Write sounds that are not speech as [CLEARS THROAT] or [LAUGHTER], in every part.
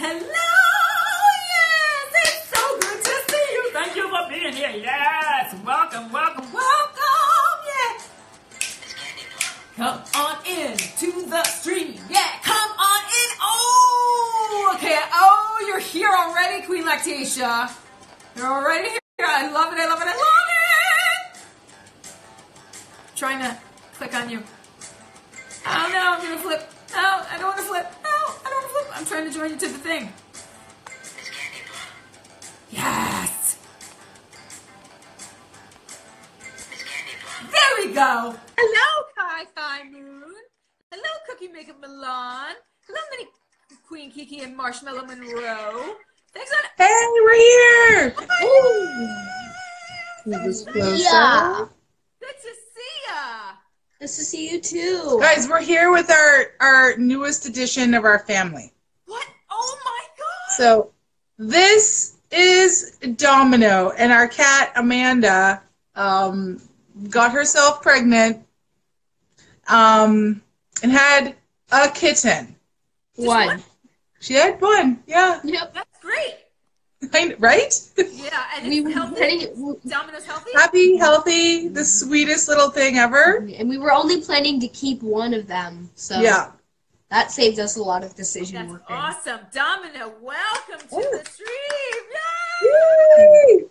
hello. Yes, it's so good to see you. Thank you for being here. Yes, welcome, welcome, welcome. Yeah. Come on in to the stream. Yeah, come on in. Oh, okay. Oh, you're here already, Queen Lactatia. You're already here. I love it. I love it. I love it. Trying to click on you. Oh no, I'm gonna flip. No, I don't want to flip. I'm trying to join you to the thing. Yes. There we go. Hello, Kai Kai Moon. Hello, Cookie Maker Milan. Hello, Mini Queen Kiki and Marshmallow Monroe. Thanks on. Hey, we're here. Ooh. Move. Yeah. Good to see ya. Nice to see you too. Guys, we're here with our our newest addition of our family. What? Oh my God. So this is Domino, and our cat Amanda um, got herself pregnant um, and had a kitten. One. She had one, yeah, Yep. That's great. I- right? Yeah, and We it's were healthy. planning, Domino's healthy. Happy, healthy, the sweetest little thing ever. and we were only planning to keep one of them, so Yeah. That saved us a lot of decision That's working. awesome. Domino, welcome to Ooh. the stream. Yay! Yay! Woo!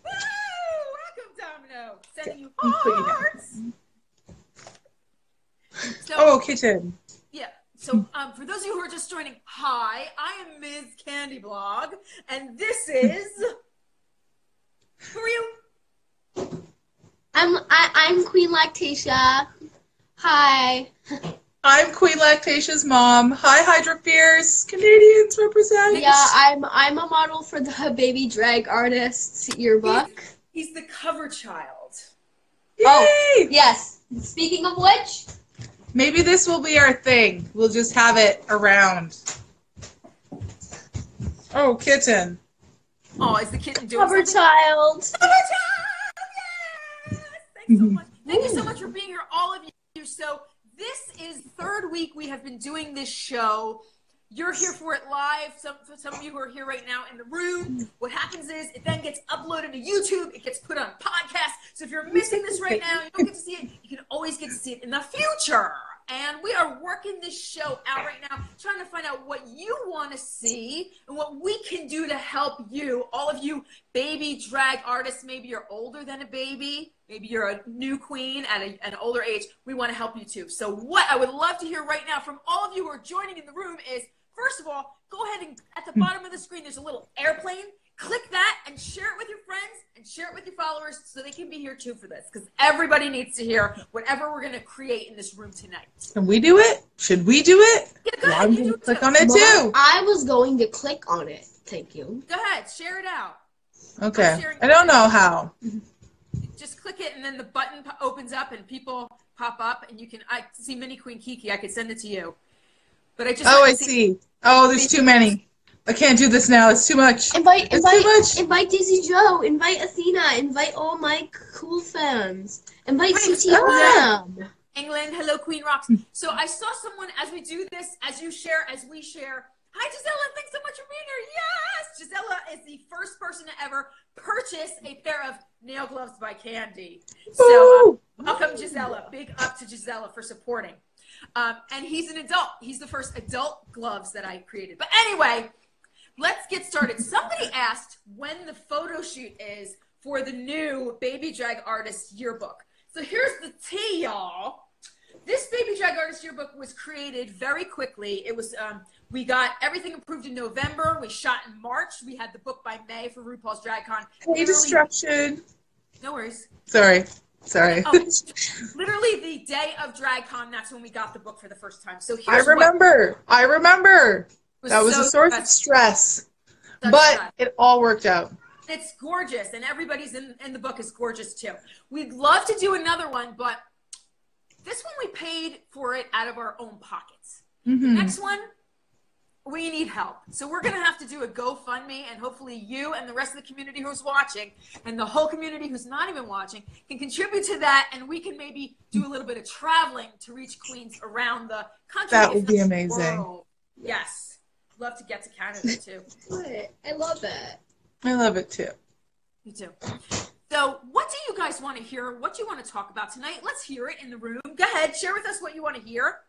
Welcome, Domino. Sending you I'm putting it down. hearts. So, Oh, kitten. yeah. So, um, for those of you who are just joining, hi, I am Ms. Candy Blog, and this [LAUGHS] is. Who are you? I'm I, I'm Queen Lactatia. Hi. [LAUGHS] I'm Queen Lactatia's mom. Hi, Hydra Fierce. Canadians represent. Yeah, I'm I'm a model for the Baby Drag Artists yearbook. He's the cover child. Oh, Yay! Oh. Yes. Speaking of which, Maybe this will be our thing. We'll just have it around. Oh, kitten. Oh, is the kitten doing cover something? child. Cover child! Yes! Thanks so mm-hmm. much. Thank you so much for being here, all of you. So, this is third week we have been doing this show. You're here for it live. Some some of you who are here right now in the room. What happens is it then gets uploaded to YouTube. It gets put on podcast. So if you're missing this right now, you don't get to see it. You can always get to see it in the future. And we are working this show out right now, trying to find out what you want to see and what we can do to help you. All of you baby drag artists, maybe you're older than a baby, maybe you're a new queen at a, an older age. We want to help you too. So, what I would love to hear right now from all of you who are joining in the room is first of all, go ahead and at the hmm. bottom of the screen, there's a little airplane. Click that and share it with your friends and share it with your followers so they can be here too for this because everybody needs to hear whatever we're going to create in this room tonight. Can we do it? Should we do it? Yeah, go ahead. I'm You gonna do it click too. on it too. I was going to click on it. Thank you. Go ahead. Share it out. Okay. I don't know how. [LAUGHS] just click it and then the button po- opens up and people pop up and you can I see Mini Queen Kiki. I could send it to you. But I just Oh, I to see. Oh, there's too many. I can't do this now. It's too much. Invite, It's too invite, much. invite Daisy Joe. Invite Athena. Invite all my cool fans. Invite Right. CTM. England, hello Queen Rocks. So I saw someone as we do this, as you share, as we share. Hi Gisela, thanks so much for being here. Yes, Gisela is the first person to ever purchase a pair of nail gloves by Candy. So um, welcome Gisela. Big up to Gisela for supporting. Um, and he's an adult. He's the first adult gloves that I created. But anyway, let's get started. Somebody asked when the photo shoot is for the new Baby Drag Artist yearbook. So here's the tea, y'all. This Baby Drag Artist yearbook was created very quickly. It was um, we got everything approved in November. We shot in March. We had the book by May for RuPaul's Drag Con. Hey, Literally- destruction. No worries. Sorry. Sorry. Oh, [LAUGHS] literally the day of Drag Con, that's when we got the book for the first time. So here's I what remember. I remember. That was so a source of stress. Such But stress. it all worked out. It's gorgeous, and everybody's in, in the book is gorgeous too. We'd love to do another one, but this one we paid for it out of our own pockets. Mhm. Next one, we need help. So we're going to have to do a GoFundMe, and hopefully you and the rest of the community who's watching, and the whole community who's not even watching, can contribute to that, and we can maybe do a little bit of traveling to reach queens around the country. That would be amazing. world. Yes. love to get to Canada [LAUGHS] too. I love it. I love it too. Me too. So, what do you guys want to hear? What do you want to talk about tonight? Let's hear it in the room. Go ahead, share with us what you want to hear.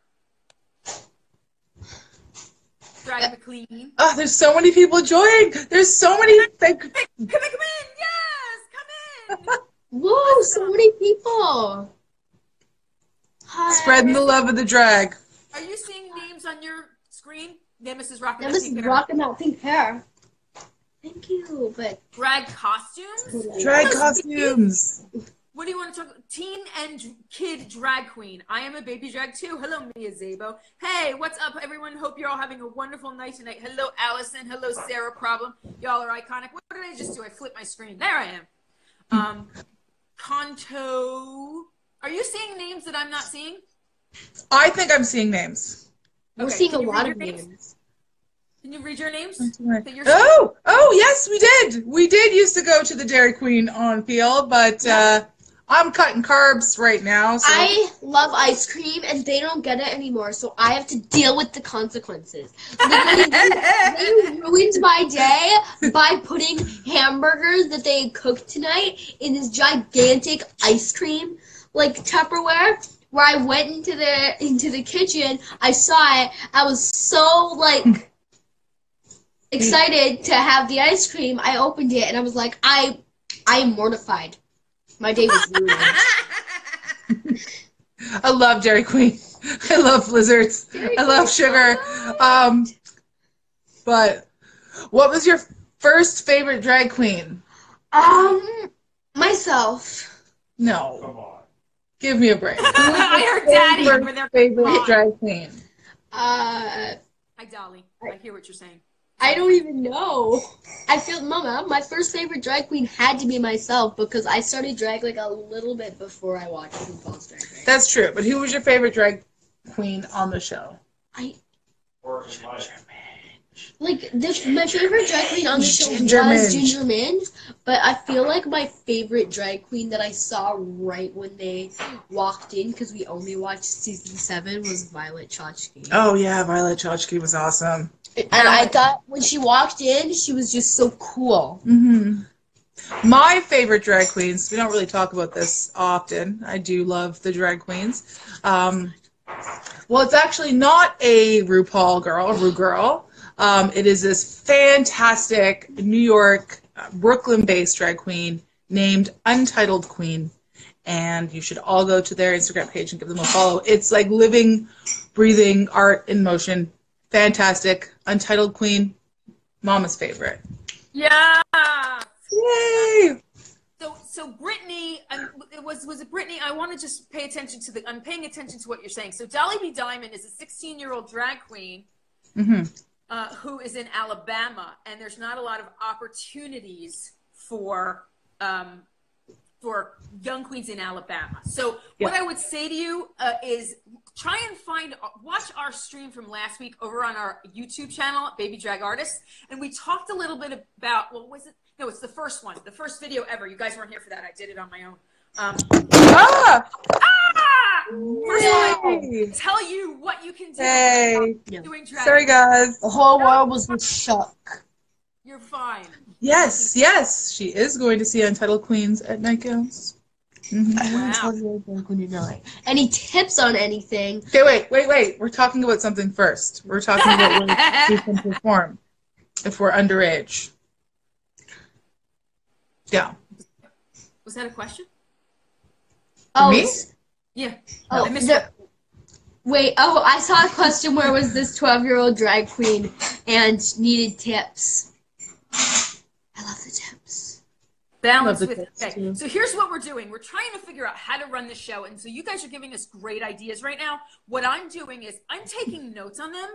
Dragon McLean. Oh, ah, there's so many people joining. There's so many. Like, Come in, come in, yes, come in. [LAUGHS] Whoa, so many people. Hi. spreading the love of the drag. Are you seeing names on your screen? Nemesis rocking That that was pink hair. rocking that pink hair. Thank you, but drag costumes. Drag costumes. What do you want to talk? Teen and kid drag queen. I am a baby drag too. Hello, Mia Zabo. Hey, what's up, everyone? Hope you're all having a wonderful night tonight. Hello, Allison. Hello, Sarah. Problem. Y'all are iconic. What did I just do? I flipped my screen. There I am. Um, Conto. Are you seeing names that I'm not seeing? I think I'm seeing names. we're seeing a lot of names? names. Can you read your names? That you're Oh, oh yes, we did. We did used to go to the Dairy Queen on Peel, but uh, I'm cutting carbs right now. So I love ice cream, and they don't get it anymore, so I have to deal with the consequences. [LAUGHS] They ruined my day by putting hamburgers that they cooked tonight in this gigantic ice cream like Tupperware. Where I went into the into the kitchen, I saw it. I was so like hmm. excited to have the ice cream. I opened it and I was like, I I am mortified. My day was ruined. [LAUGHS] I love Dairy Queen. I love blizzards. I love sugar. Um, but what was your first favorite drag queen? Um, myself. No, Come on. give me a break. [LAUGHS] I heard Daddy over favorite drag queen. Uh, Hi, Dolly. I hear what you're saying. I don't even know. I feel, Mama, my first favorite drag queen had to be myself because I started drag like a little bit before I watched RuPaul's Drag Race. That's true. But who was your favorite drag queen on the show? I Or in life. like this. My favorite drag queen on the show Ginger was Minj. Ginger Minj, but I feel like my favorite drag queen that I saw right when they walked in because we only watched season seven was Violet Chachki. Oh yeah, Violet Chachki was awesome. And I thought when she walked in, she was just so cool. hmm My favorite drag queens. We don't really talk about this often. I do love the drag queens. Um, well, it's actually not a RuPaul girl, a Ru girl. Um, it is this fantastic New York, uh, Brooklyn-based drag queen named Untitled Queen, and you should all go to their Instagram page and give them a follow. It's like living, breathing art in motion. Fantastic. Untitled Queen, Mama's favorite. Yeah. Yay! So, so Brittany, um, it was was it Brittany? I want to just pay attention to the. I'm paying attention to what you're saying. So, Dolly B. Diamond is a 16 year old drag queen hmm uh, who is in Alabama, and there's not a lot of opportunities for um, for young queens in Alabama. So, what I would say to you uh, is try and find watch our stream from last week over on our YouTube channel, Baby Drag Artists, and we talked a little bit about what was it? No, it's the first one, the first video ever. You guys weren't here for that. I did it on my own. Um, Ah! ah! First of all, I tell you what you can do Hey! doing drag. Sorry, guys. The whole world was in shock. You're fine. Yes, yes, she is going to see Untitled Queens at Nightgowns. Hmm Wow. Any tips on anything? Okay, wait, wait, wait. We're talking about something first. We're talking about when we can [LAUGHS] perform if we're underage. Yeah. Was that a question? Oh, me? Yeah. oh, I missed the- wait. Oh, I saw a question where was this twelve-year-old drag queen and needed tips. I love the tips. Balance with okay too. so here's what we're doing. We're trying to figure out how to run the show and so you guys are giving us great ideas right now. What i'm doing is i'm taking notes on them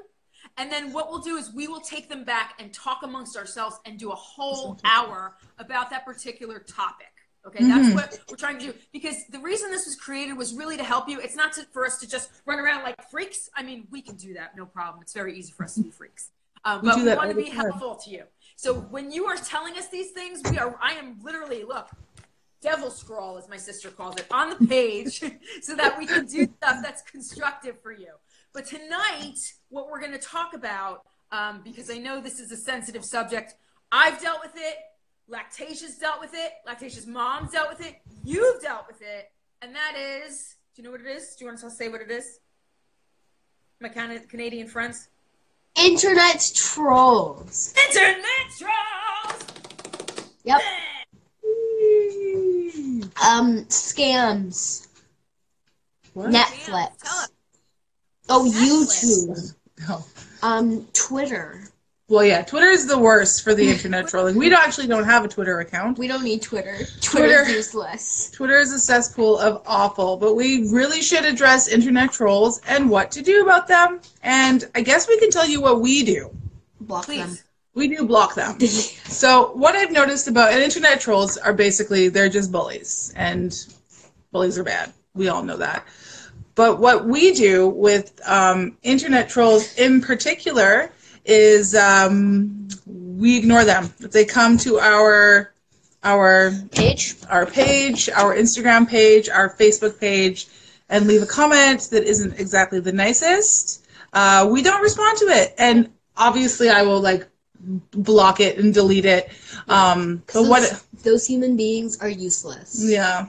and then what we'll do is we will take them back and talk amongst ourselves and do a whole hour about that particular topic okay? That's Mhm. what we're trying to do because the reason this was created was really to help you. It's not to, for us to just run around like freaks. I mean we can do that no problem. It's very easy for us to be freaks. Um, We but do we want to be helpful to you so when you are telling us these things, we are I am literally look, devil scroll as my sister calls it, on the page [LAUGHS] so that we can do stuff that's constructive for you. But tonight, what we're gonna talk about um, because I know this is a sensitive subject. I've dealt with it. Lactatia's dealt with it. Lactatia's mom's dealt with it. You've dealt with it, and that is. Do you know what it is? Do you want to say what it is? My Canadian friends. Internet trolls. Internet trolls. Yep. Um, scams. What? Netflix. Oh, Netflix. YouTube. No. Um, Twitter. Well, yeah, Twitter is the worst for the [LAUGHS] internet trolling. We don't actually don't have a Twitter account. We don't need Twitter. Twitter. Twitter's useless. Twitter is a cesspool of awful, but we really should address internet trolls and what to do about them. And I guess we can tell you what we do. Block Please. We do block them. them. [LAUGHS] So what I've noticed about and internet trolls are basically they're just bullies, and bullies are bad. We all know that. But what we do with um, internet trolls in particular is um, we ignore them. If they come to our our Page. our page, our Instagram page, our Facebook page, and leave a comment that isn't exactly the nicest, uh, we don't respond to it. And obviously, I will like block it and delete it. Um, but those, what? those human beings are useless. Yeah,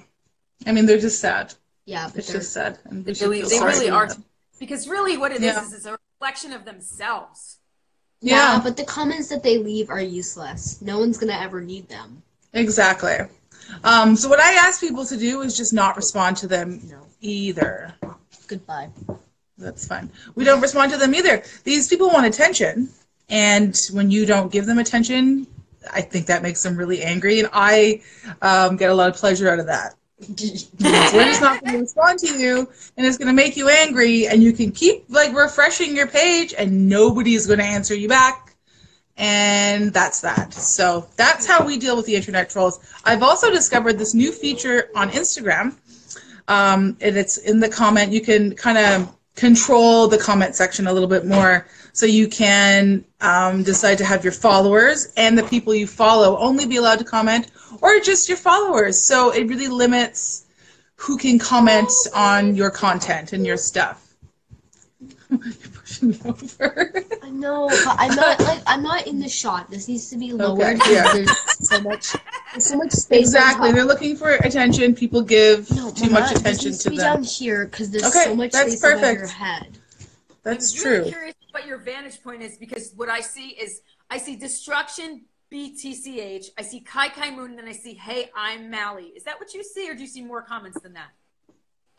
I mean they're just sad. Yeah, It's they're just sad. And They really, they really are. them. Because really, what it is Yeah. is it's a reflection of themselves. Yeah, Yeah. but the comments that they leave are useless. No one's gonna ever need them. Exactly. Um, so what I ask people to do is just not respond to them No. either. Goodbye. That's fine. We don't respond to them either. These people want attention, and when you don't give them attention, I think that makes them really angry, and I um, get a lot of pleasure out of that. We're just not going to respond to you, and it's going to make you angry, and you can keep like refreshing your page, and nobody's going to answer you back, and that's that. So that's how we deal with the internet trolls. I've also discovered this new feature on Instagram um, and it's in the comment. You can kind of control the comment section a little bit more, so you can um, decide to have your followers and the people you follow only be allowed to comment, or just your followers. So it really limits who can comment on your content and your stuff. [LAUGHS] You're pushing me over. I know, but I'm not like I'm not in the shot. This needs to be lowered. Okay, 'cause yeah. [LAUGHS] There's so much. There's so much space. exactly. They're looking for attention. People give No, too Mama, much this attention needs to be them. down here because there's Okay, so much that's space above perfect. your head. That's I'm true. really curious what your vantage point is because what I see is I see destruction BTCH, I see Kai Kai Moon, and then I see Hey, I'm Mally. Is that what you see, or do you see more comments than that?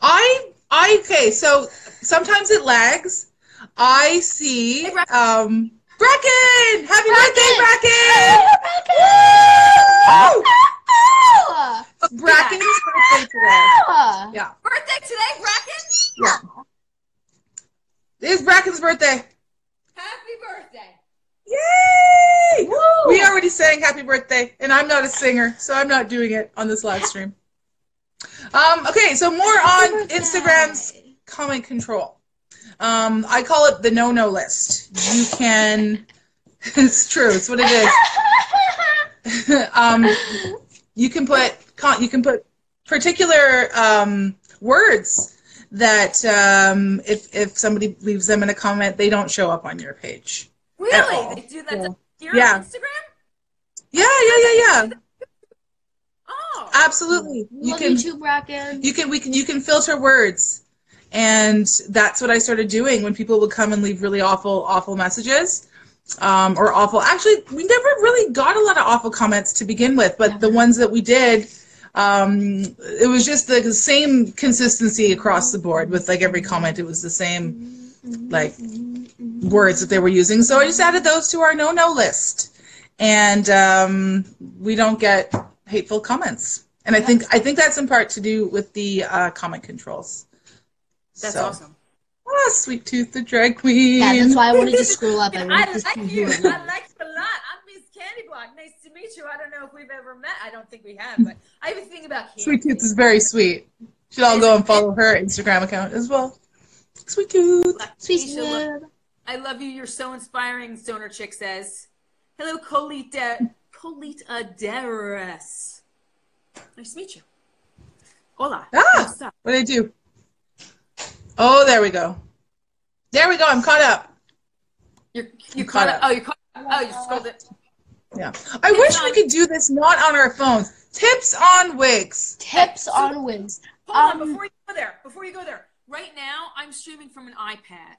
I I okay, so sometimes it lags. I see Hey, Bracken. um Bracken! Happy birthday, Bracken! Ah! Woo! Bracken's birthday today. Ah! Yeah. Birthday today, Bracken? Yeah. It's Bracken's birthday. Happy birthday. Yay! Woo! We already sang happy birthday, and I'm not a singer, so I'm not doing it on this live stream. Um, okay, so more on. Instagram's comment control. Um, I call it the no-no list. You can. [LAUGHS] It's true. It's what it is. [LAUGHS] um, you can put you can put particular um, words that um, if if somebody leaves them in a comment, they don't show up on your page. All. Really? They do that Yeah. here Yeah. on Instagram? Yeah, yeah, yeah, yeah. Oh. Absolutely. You Love can you too, you can we can you can filter words. And that's what I started doing when people would come and leave really awful, awful messages. Um, or awful. Actually, we never really got a lot of awful comments to begin with, but the ones that we did, um, it was just the same consistency across the board with like every comment. It was the same like words that they were using. So I just added those to our no-no list, and um, we don't get hateful comments. And I think I think that's in part to do with the uh, comment controls. That's So- awesome. Ah, sweet tooth, the drag queen. Yeah, that's why I wanted to [LAUGHS] scroll up. I I like you. I like you a lot. I'm Miss Candy Blog. Nice to meet you. I don't know if we've ever met. I don't think we have, but I have a thing about candy. Sweet Tooth is very sweet. Should all go and follow her Instagram account as well. Sweet Tooth. Sweet Tooth. I love you. You're so inspiring. Stoner Chick says, "Hello, Colita Colita Deres. Nice to meet you. Hola. Ah! What did I do? Oh, there we go. There we go. I'm caught up. You're, you caught caught it. up. Oh, you caught. up. Oh, you scrolled it. Yeah. I wish we could do this not on our phones. Tips on wigs. Tips on wigs. Hold Um, on, before you go there, before you go there. Right now, I'm streaming from an iPad.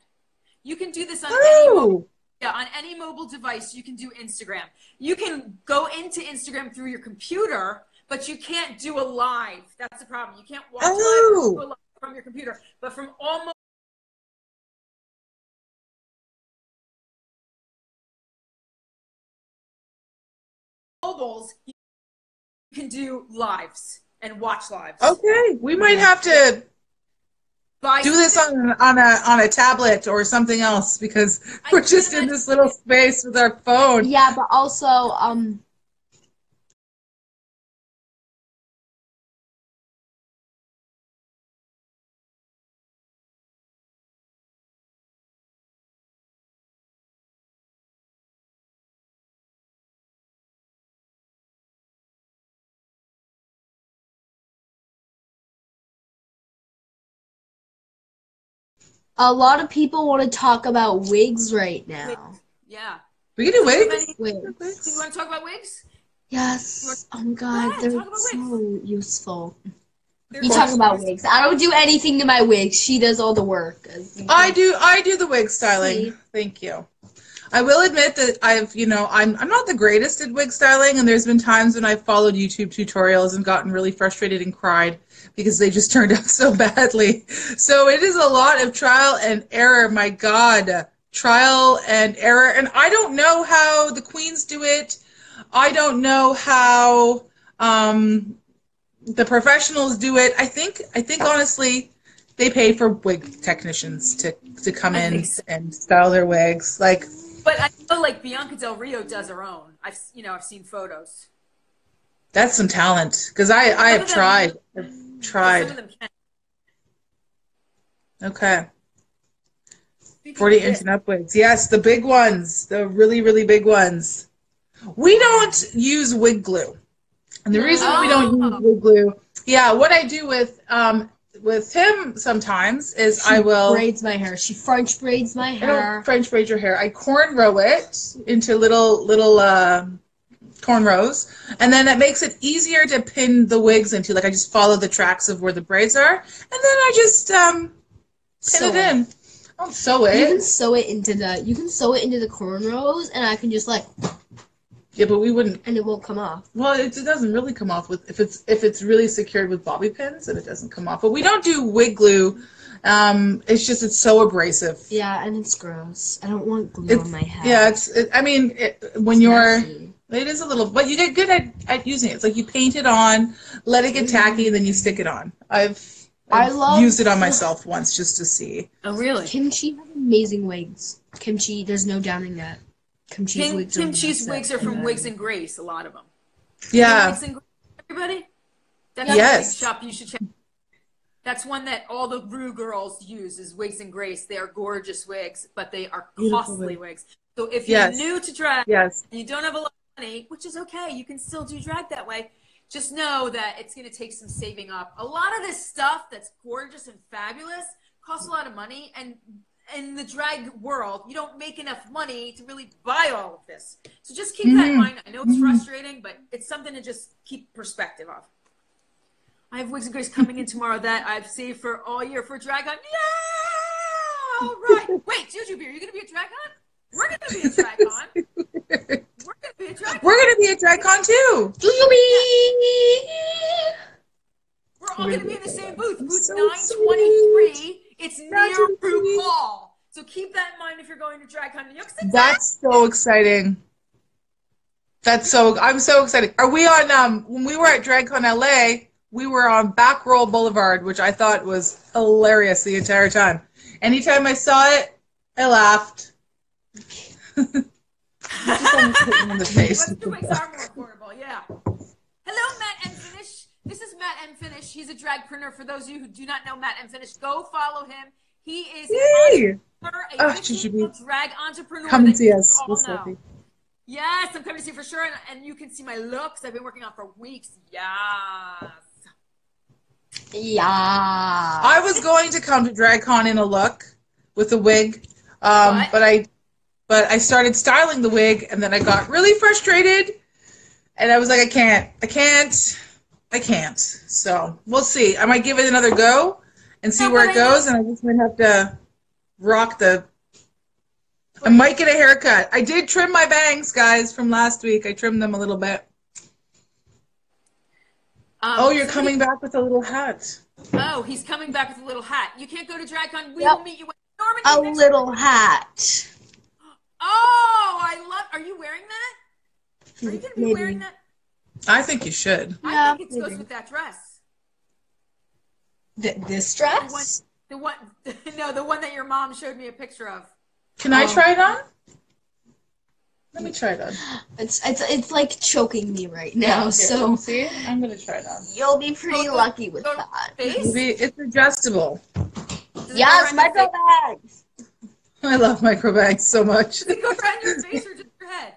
You can do this on any mobile, yeah, on any mobile device. You can do Instagram. You can go into Instagram through your computer, but you can't do a live. That's the problem. You can't watch Oh. live do a live from your computer. But from all mo- mobiles, you can do lives and watch lives. Okay. We might have to Buy do this on on a on a tablet or something else because we're just in this little space with our phone. Yeah, but also, um, a lot of people want to talk about wigs right now. Yeah. We can do wigs. Many- Wigs. Do you want to talk about wigs? Yes. Oh my god, ahead, they're talk about so useful. They're You talk about wigs. I don't do anything to my wigs. She does all the work. I do I do the wig styling. See? Thank you. I will admit that I've, you know, I'm I'm not the greatest at wig styling and there's been times when I've followed YouTube tutorials and gotten really frustrated and cried because they just turned [LAUGHS] out so badly. So it is a lot of trial and error, my god. Trial and error and I don't know how the queens do it. I don't know how um the professionals do it. I think I think honestly they pay for wig technicians to to come I in so. and style their wigs. Like But I feel like Bianca Del Rio does her own. I've you know I've seen photos. that's some talent because I I have tried. them- tried. Some of them can. Okay. Speaking Forty of inch this, and up wigs. Yes, the big ones, the really really big ones. We don't use wig glue, and the reason we don't Oh. use wig glue, yeah, what I do with um with him sometimes is She I will. braids my hair. She French braids my I hair. don't French braid your hair. I cornrow it into little little uh, cornrows, and then it makes it easier to pin the wigs into. Like I just follow the tracks of where the braids are, and then I just um, pin Sew it in. I don't sew You can it. sew it into the. You can sew it into the cornrows, and I can just like, Yeah, but we wouldn't. and it won't come off. Well, it, it doesn't really come off with if it's if it's really secured with bobby pins, and it doesn't come off. But we don't do wig glue. Um, it's just it's so abrasive. Yeah, and it's gross. I don't want glue It's- on my head. Yeah, it's. It, I mean, it, when It's you're. messy. It is a little, but you get good at, at using it. It's like you paint it on, let it get tacky, and then you stick it on. I've, I I've love- used it on myself once just to see. Oh really? Kimchi has amazing wigs. Kimchi, there's no doubting that. Kimchi's Kim, wigs are Kimchi's massive. wigs are from And Wigs and Grace. A lot of them. Yeah, Wigs and Grace, everybody. That's Yes. a shop you should check. That's one that all the Ru girls use is Wigs and Grace. They are gorgeous wigs, but they are Beautiful costly wigs. wigs. So if you're Yes. new to drag, yes, and you don't have a lot of money, which is okay, you can still do drag that way. Just know that it's going to take some saving up. A lot of this stuff that's gorgeous and fabulous costs a lot of money, and in the drag world, you don't make enough money to really buy all of this. So just keep that in Mhm. mind. I know it's frustrating, but it's something to just keep perspective of. I have Wigs and Grace coming in tomorrow that I've saved for all year for DragCon. Yeah! All right. [LAUGHS] Wait, Jujubee, are you going to be a DragCon? We're going to be a DragCon. We're [LAUGHS] we're gonna be at DragCon too. We're all going to be in the same booth. Booth So 923. It's near 923. RuPaul. So keep that in mind if you're going to DragCon New York City. That's so exciting. That's so. I'm so excited. Are we on? Um, when we were at DragCon LA, we were on Back Roll Boulevard, which I thought was hilarious the entire time. Anytime I saw it, I laughed. [LAUGHS] in the face. Western wigs are more affordable, yeah. Hello, Matt M. Finish. This is Matt M. Finish. He's a dragpreneur. For those of you who do not know Matt M. Finish, go follow him. He is an Yay! a fictional drag entrepreneur. Come and see us. We'll know. selfie. Yes, I'm coming to see you for sure, and, and you can see my looks I've been working on for weeks. Yes. Yeah. I was going to come to DragCon in a look with a wig, um, but I but I started styling the wig, and then I got really frustrated, and I was like, I can't, I can't, I can't. So we'll see. I might give it another go and see No, where it I goes, and I just might have to rock the. I might get a haircut. I did trim my bangs, guys, from last week. I trimmed them a little bit. Um, Oh, you're somebody- coming back with a little hat. Oh, he's coming back with a little hat. You can't go to DragCon. We Yep. will meet you. At Normandy A next- little hat. Oh, I love. Are you wearing that? Are you gonna be Maybe. wearing that? I think you should. Yeah, I think it goes with that dress. Th- this The one, dress? the one, [LAUGHS] no, the one that your mom showed me a picture of. Can I Oh. try it on? Let me try it on. It's it's it's like choking me right now. Here, so see. I'm gonna try it on. you'll be pretty Oh, lucky with oh, that. Face? It's adjustable. Does Yes, around your micro bangs. I love micro bangs so much. It go around your face or just your head?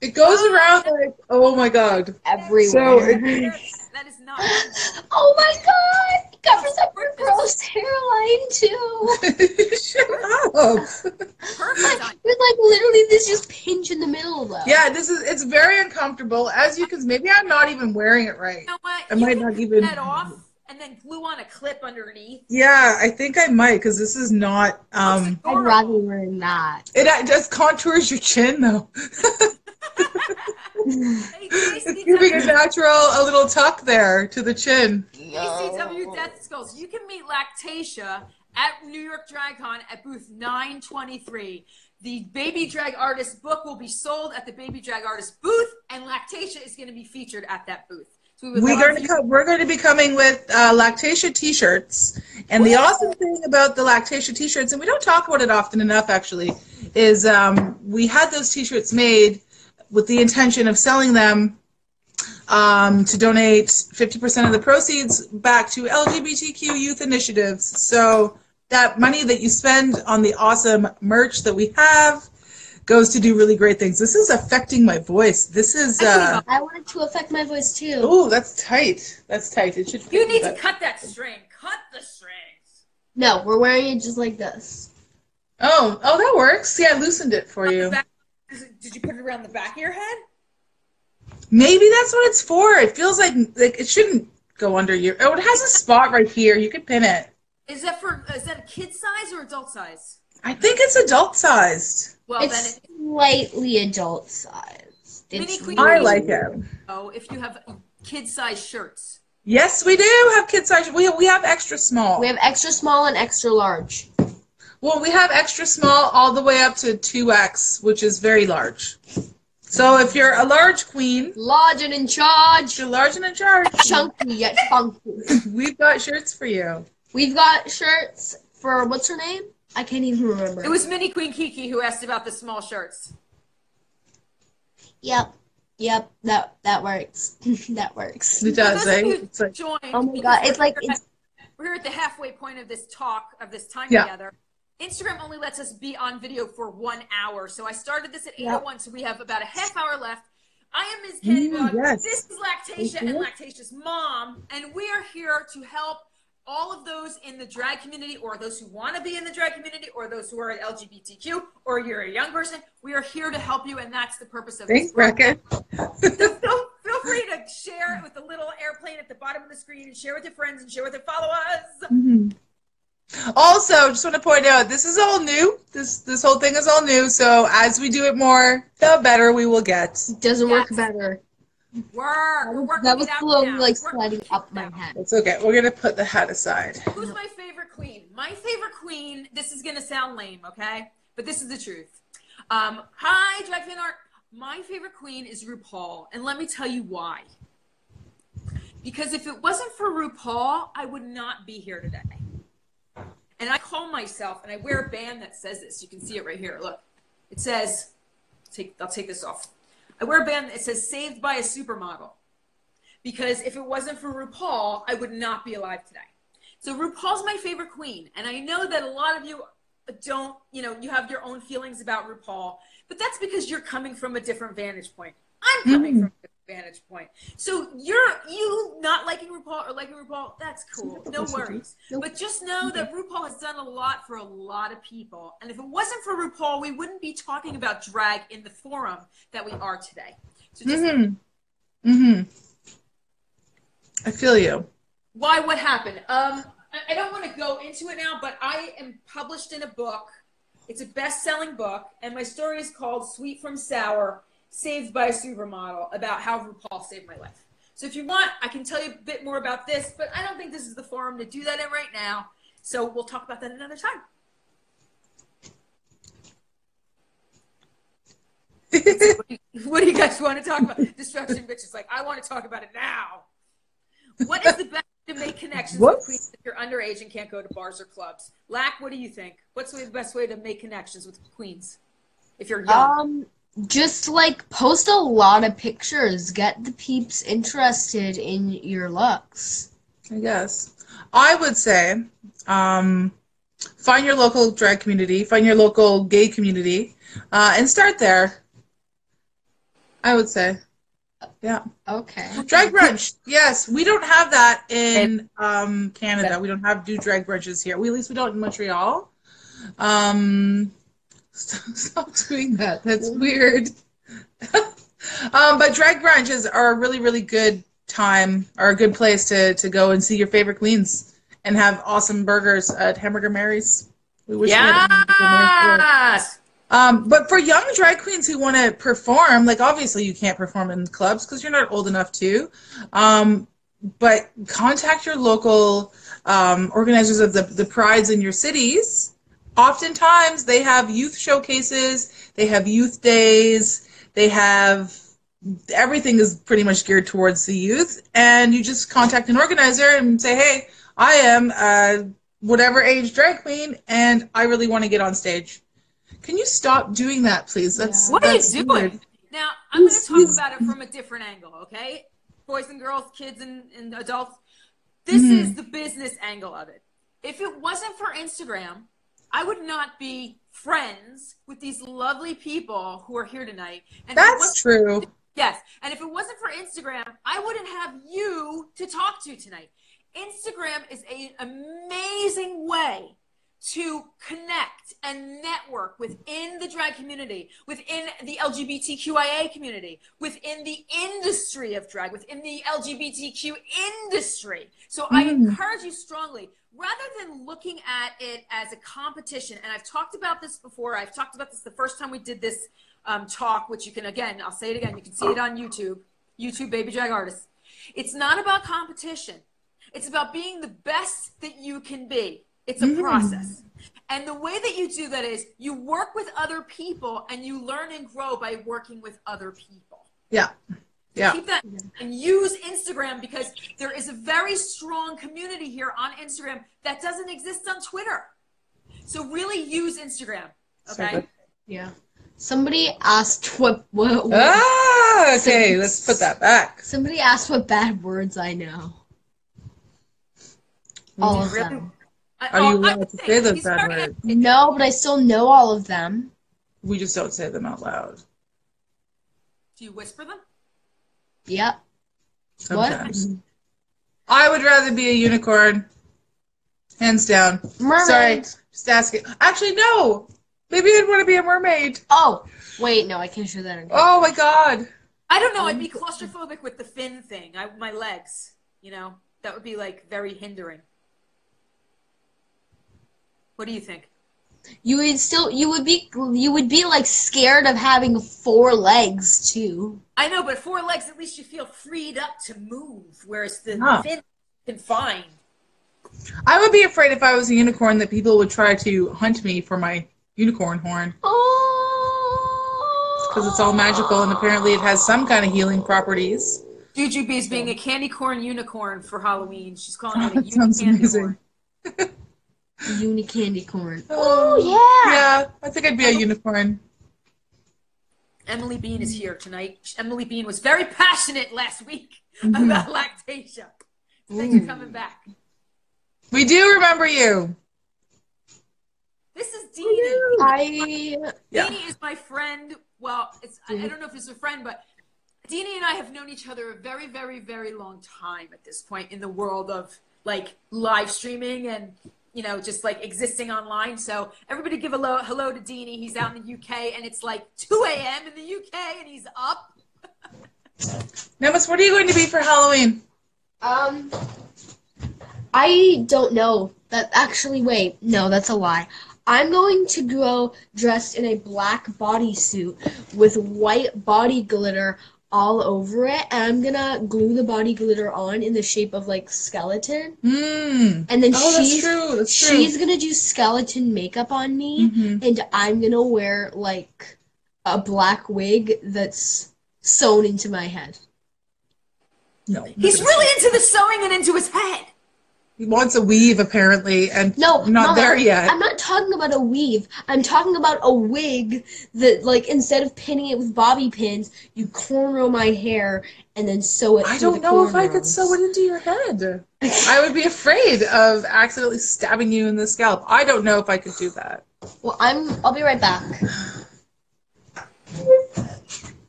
It goes oh, around like, oh my god. Everywhere. So That is not. oh my god! It covers up your gross hairline too. [LAUGHS] Shut up. Perfect. [LAUGHS] on- There's like literally this just pinch in the middle though. Yeah, this is it's very uncomfortable. As you can, maybe I'm not even wearing it right. You know what? I You might can not even- that off and then glue on a clip underneath. Yeah, I think I might because this is not. Um, I'd rather wear that. it uh, just contours your chin though. Hey, It's giving a natural, a little tuck there to the chin. JCW Death Skulls. You can meet Lactatia at New York DragCon at booth 923. The Baby Drag Artist book will be sold at the Baby Drag Artist booth, and Lactatia is going to be featured at that booth. So we we're going to come, we're going to be coming with uh, Lactatia T-shirts, and the awesome thing about the Lactatia T-shirts, and we don't talk about it often enough, actually, is um, we had those T-shirts made with the intention of selling them um, to donate 50% of the proceeds back to LGBTQ youth initiatives. So that money that you spend on the awesome merch that we have goes to do really great things. This is affecting my voice. This is. Uh, I want it to affect my voice too. Oh, that's tight. That's tight. It should. You fit need to cut that string. Cut the strings. No, we're wearing it just like this. Oh, oh, that works. Yeah, I loosened it for you. Back- Did you put it around the back of your head? Maybe that's what it's for. It feels like like it shouldn't go under your. Oh, it has a spot right here. You could pin it. Is that for? Is that a kid size or adult size? I think it's adult sized. Well, it's then it, slightly adult sized. It's queen- I like it. oh, if you have kid size shirts. Yes, we do have kid size. We we have extra small. We have extra small and extra large. well, we have extra small all the way up to two X, which is very large. So if you're a large queen, Large and in charge. you're large and in charge, Chunky yet funky. [LAUGHS] we've got shirts for you. We've got shirts for what's her name? I can't even remember. It was Mini Queen Kiki who asked about the small shirts. Yep. Yep. That that works. [LAUGHS] that works. It does, eh? It's like Join. Oh my god! It's like it's we're here at the halfway point of this talk of this time Yeah. together. Instagram only lets us be on video for one hour, so I started this at Yep. 8:01, so we have about a half hour left. I am Ms. Candy Mm, yes. This is Lactatia and Lactatia's mom, and we are here to help all of those in the drag community, or those who want to be in the drag community, or those who are LGBTQ, or you're a young person. We are here to help you, and that's the purpose of Thanks, this. program. Brecca. So feel, feel free to share it with the little airplane at the bottom of the screen and share with your friends and share with your followers. Mhm. Also, just want to point out this is all new. This this whole thing is all new. So as we do it more, the better we will get. doesn't work better. Work. We're That was it out slowly now. like sliding up it my head. It's okay. We're gonna put the hat aside. Who's my favorite queen? My favorite queen. This is gonna sound lame, okay? But this is the truth. Um, hi, drag fan art. My favorite queen is RuPaul, and let me tell you why. Because if it wasn't for RuPaul, I would not be here today. And I call myself, and I wear a band that says this. You can see it right here. Look, it says, "Take." I'll take this off. I wear a band that says "Saved by a Supermodel." Because if it wasn't for RuPaul, I would not be alive today. So RuPaul's my favorite queen, and I know that a lot of you don't, you know, you have your own feelings about RuPaul, but that's because you're coming from a different vantage point. I'm coming Mhm. from a different vantage point. So you're you not liking RuPaul or liking RuPaul, that's cool. No worries. But just know that RuPaul has done a lot for a lot of people. And if it wasn't for RuPaul, we wouldn't be talking about drag in the forum that we are today. So just Mm-hmm. Mm-hmm. I feel you. why what happened um I- i don't want to go into it now but i am published in a book it's a best-selling book and my story is called sweet from sour saved by a supermodel about how rupaul saved my life so if you want i can tell you a bit more about this but i don't think this is the forum to do that in right now so we'll talk about that another time [LAUGHS] what do you guys want to talk about destruction bitches like i want to talk about it now what is the best way to make connections What? with queens if you're underage and can't go to bars or clubs? Lack, what do you think? What's the best way to make connections with queens if you're young? Um, just like post a lot of pictures. Get the peeps interested in your looks. I guess. I would say, um, find your local drag community, find your local gay community, uh, and start there. I would say. Yeah. Okay. Drag brunch. Yes, we don't have that in um, Canada. We don't have do drag brunches here. We at least we don't in Montreal. Um, [LAUGHS] stop doing that. That's weird. [LAUGHS] um, but drag brunches are a really really good time or a good place to to go and see your favorite queens and have awesome burgers at Hamburger Mary's. We wish we had a Hamburger Mary's here. Yes. Um, but for young drag queens who want to perform, like obviously you can't perform in clubs because you're not old enough to. Um, but contact your local um, organizers of the, the prides in your cities. Oftentimes they have youth showcases, they have youth days, they have everything is pretty much geared towards the youth. And you just contact an organizer and say, hey, I am uh, whatever age drag queen and I really want to get on stage. Can you stop doing that, please? That's What are you that's doing? weird. Now, I'm going to talk who's- about it from a different angle, okay? Boys and girls, kids and, and adults. This Mhm. is the business angle of it. If it wasn't for Instagram, I would not be friends with these lovely people who are here tonight. And That's true. Yes. And if it wasn't for Instagram, I wouldn't have you to talk to tonight. Instagram is an amazing way to connect and network within the drag community, within the LGBTQIA community, within the industry of drag, within the LGBTQ industry. So I Mm. encourage you strongly, rather than looking at it as a competition, and I've talked about this before, I've talked about this the first time we did this um, talk, which you can, again, I'll say it again, you can see it on YouTube, YouTube Baby Drag Artists. It's not about competition. It's about being the best that you can be. It's a Mm. process. And the way that you do that is you work with other people and you learn and grow by working with other people. Yeah. Yeah. Keep that and use Instagram because there is a very strong community here on Instagram that doesn't exist on Twitter. So really use Instagram. Okay. good. Yeah. Somebody asked what what, what Ah, okay. Let's put that back. somebody asked what bad words I know. All of Really? them. I- Are you oh, allowed to say say those bad words? No, but I still know all of them. We just don't say them out loud. Do you whisper them? Yep. Sometimes. I would rather be a unicorn. Hands down. Mermaid. Sorry. Just asking. Actually, no. Maybe I'd want to be a mermaid. Oh, wait, no, I can't show that again. Oh my god. I don't know. I'd be um, claustrophobic with the fin thing. I, my legs, you know, that would be like very hindering. What do you think? You would still you would be you would be like scared of having four legs too. I know, but four legs, at least you feel freed up to move, whereas the Huh. fin is confined. I would be afraid if I was a unicorn that people would try to hunt me for my unicorn horn Oh. because it's all magical and apparently it has some kind of healing properties. Jujubee's being a candy corn unicorn for Halloween. She's calling it a [LAUGHS] unicorn. sounds amazing. [LAUGHS] corn. Uni candy corn. Oh, yeah. Yeah, I think I'd be a unicorn. Emily Bean is here tonight. Emily Bean was very passionate last week Mhm. about lactation. Thanks for coming back. We do remember you. This is Deanie. I Yeah. Is my friend. Well, it's I, I don't know if it's a friend, but Deanie and I have known each other a very, very, very long time at this point in the world of like live streaming and you know just like existing online. So everybody give a hello, hello to Deanie. He's out in the UK and it's like 2 a.m. in the UK and he's up. [LAUGHS] Nemus, what are you going to be for Halloween? Um, I don't know. That actually, wait, no, that's a lie. I'm going to go dressed in a black bodysuit with white body glitter all over it, and I'm gonna glue the body glitter on in the shape of like skeleton, Hmm. and then Oh, that's she's true. That's true. she's gonna do skeleton makeup on me, Mhm. and I'm gonna wear like a black wig that's sewn into my head. No. He's really into the sewing and into his head. He wants a weave apparently, and No, I'm not Mama, there yet. I'm not talking about a weave. I'm talking about a wig that, like, instead of pinning it with bobby pins, you cornrow my hair and then sew it. I don't the know if I could sew it into your head. [LAUGHS] I would be afraid of accidentally stabbing you in the scalp. I don't know if I could do that. Well, I'm. I'll be right back.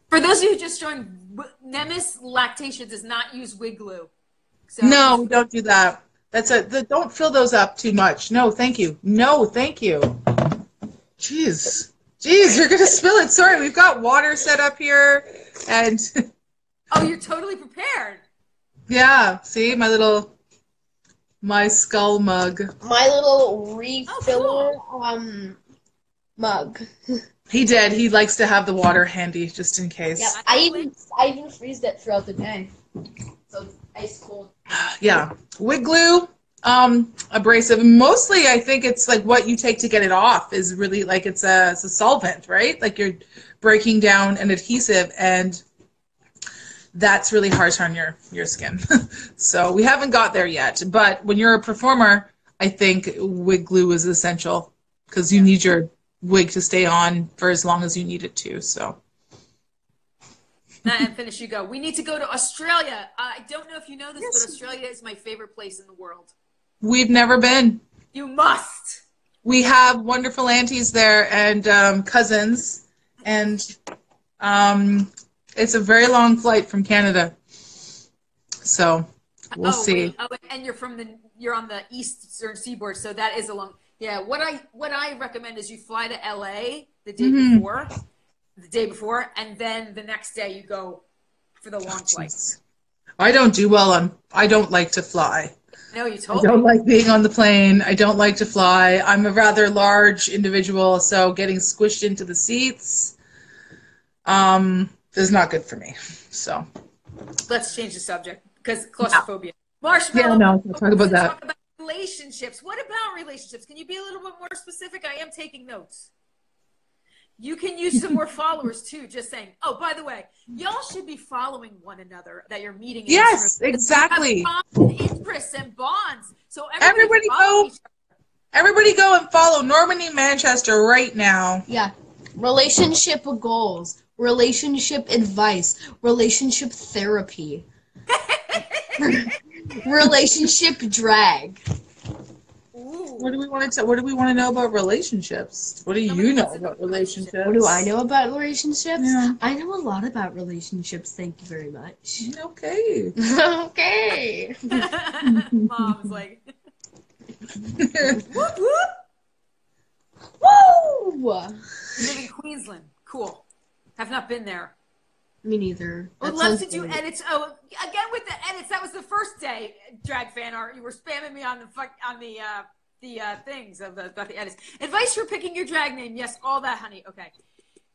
For those of you who just joined, w- Nemes Lactatia does not use wig glue. So No, don't do that. That's a. The, don't fill those up too much. No, thank you. No, thank you. Jeez, jeez, you're gonna spill it. Sorry, we've got water set up here, and [LAUGHS] Oh, you're totally prepared. yeah. See my little, my skull mug. My little refiller cool. um mug. [LAUGHS] He did. He likes to have the water handy just in case. Yep. I even I even freeze it throughout the day, so it's ice cold. Yeah. Wig glue, um, abrasive. Mostly, I think it's like what you take to get it off is really like it's a, it's a solvent, right? Like you're breaking down an adhesive, and that's really harsh on your your skin. [LAUGHS] so we haven't got there yet. But when you're a performer, I think wig glue is essential because you need your wig to stay on for as long as you need it to. So and finish you go. We need to go to Australia. I don't know if you know this, Yes. but Australia is my favorite place in the world. we've never been. You must. we have wonderful aunties there and um, cousins, and um, it's a very long flight from Canada. So we'll oh, see. wait. Oh, and you're from the you're on the eastern seaboard, so that is a long. Yeah, what I what I recommend is you fly to LA the day Mhm. before, the day before, and then the next day you go for the long flight. Jeez. I don't do well on. I don't like to fly. No, you told I don't me. like being on the plane. I don't like to fly. I'm a rather large individual, so getting squished into the seats um, is not good for me. So Let's change the subject because claustrophobia. Marshmallow. Yeah, no, we'll talk about that. Talk about relationships. What about relationships? Can you be a little bit more specific? I am taking notes. You can use some more followers too. Just saying. Oh, by the way, y'all should be following one another that you're meeting. Yes, exactly. You have common interests and bonds. So everybody, Everybody go. everybody go and follow Normandy Manchester right now. Yeah. Relationship goals, relationship advice, relationship therapy, [LAUGHS] [LAUGHS] relationship drag. Ooh. What do we want to? What do we want to know about relationships? What do Nobody you know wants to know about relationships. relationships? What do I know about relationships? Yeah. I know a lot about relationships. Thank you very much. Okay. okay. [LAUGHS] Mom's like, [LAUGHS] whoop whoop. Woo! You live in Queensland. Cool. Have not been there. Me neither. Would love to do great. edits. Oh, again with the edits. That was the first day. Drag fan art. You were spamming me on the fuck on the uh, the uh, things of the, about the edits. Advice for picking your drag name. Yes, all that, honey. Okay.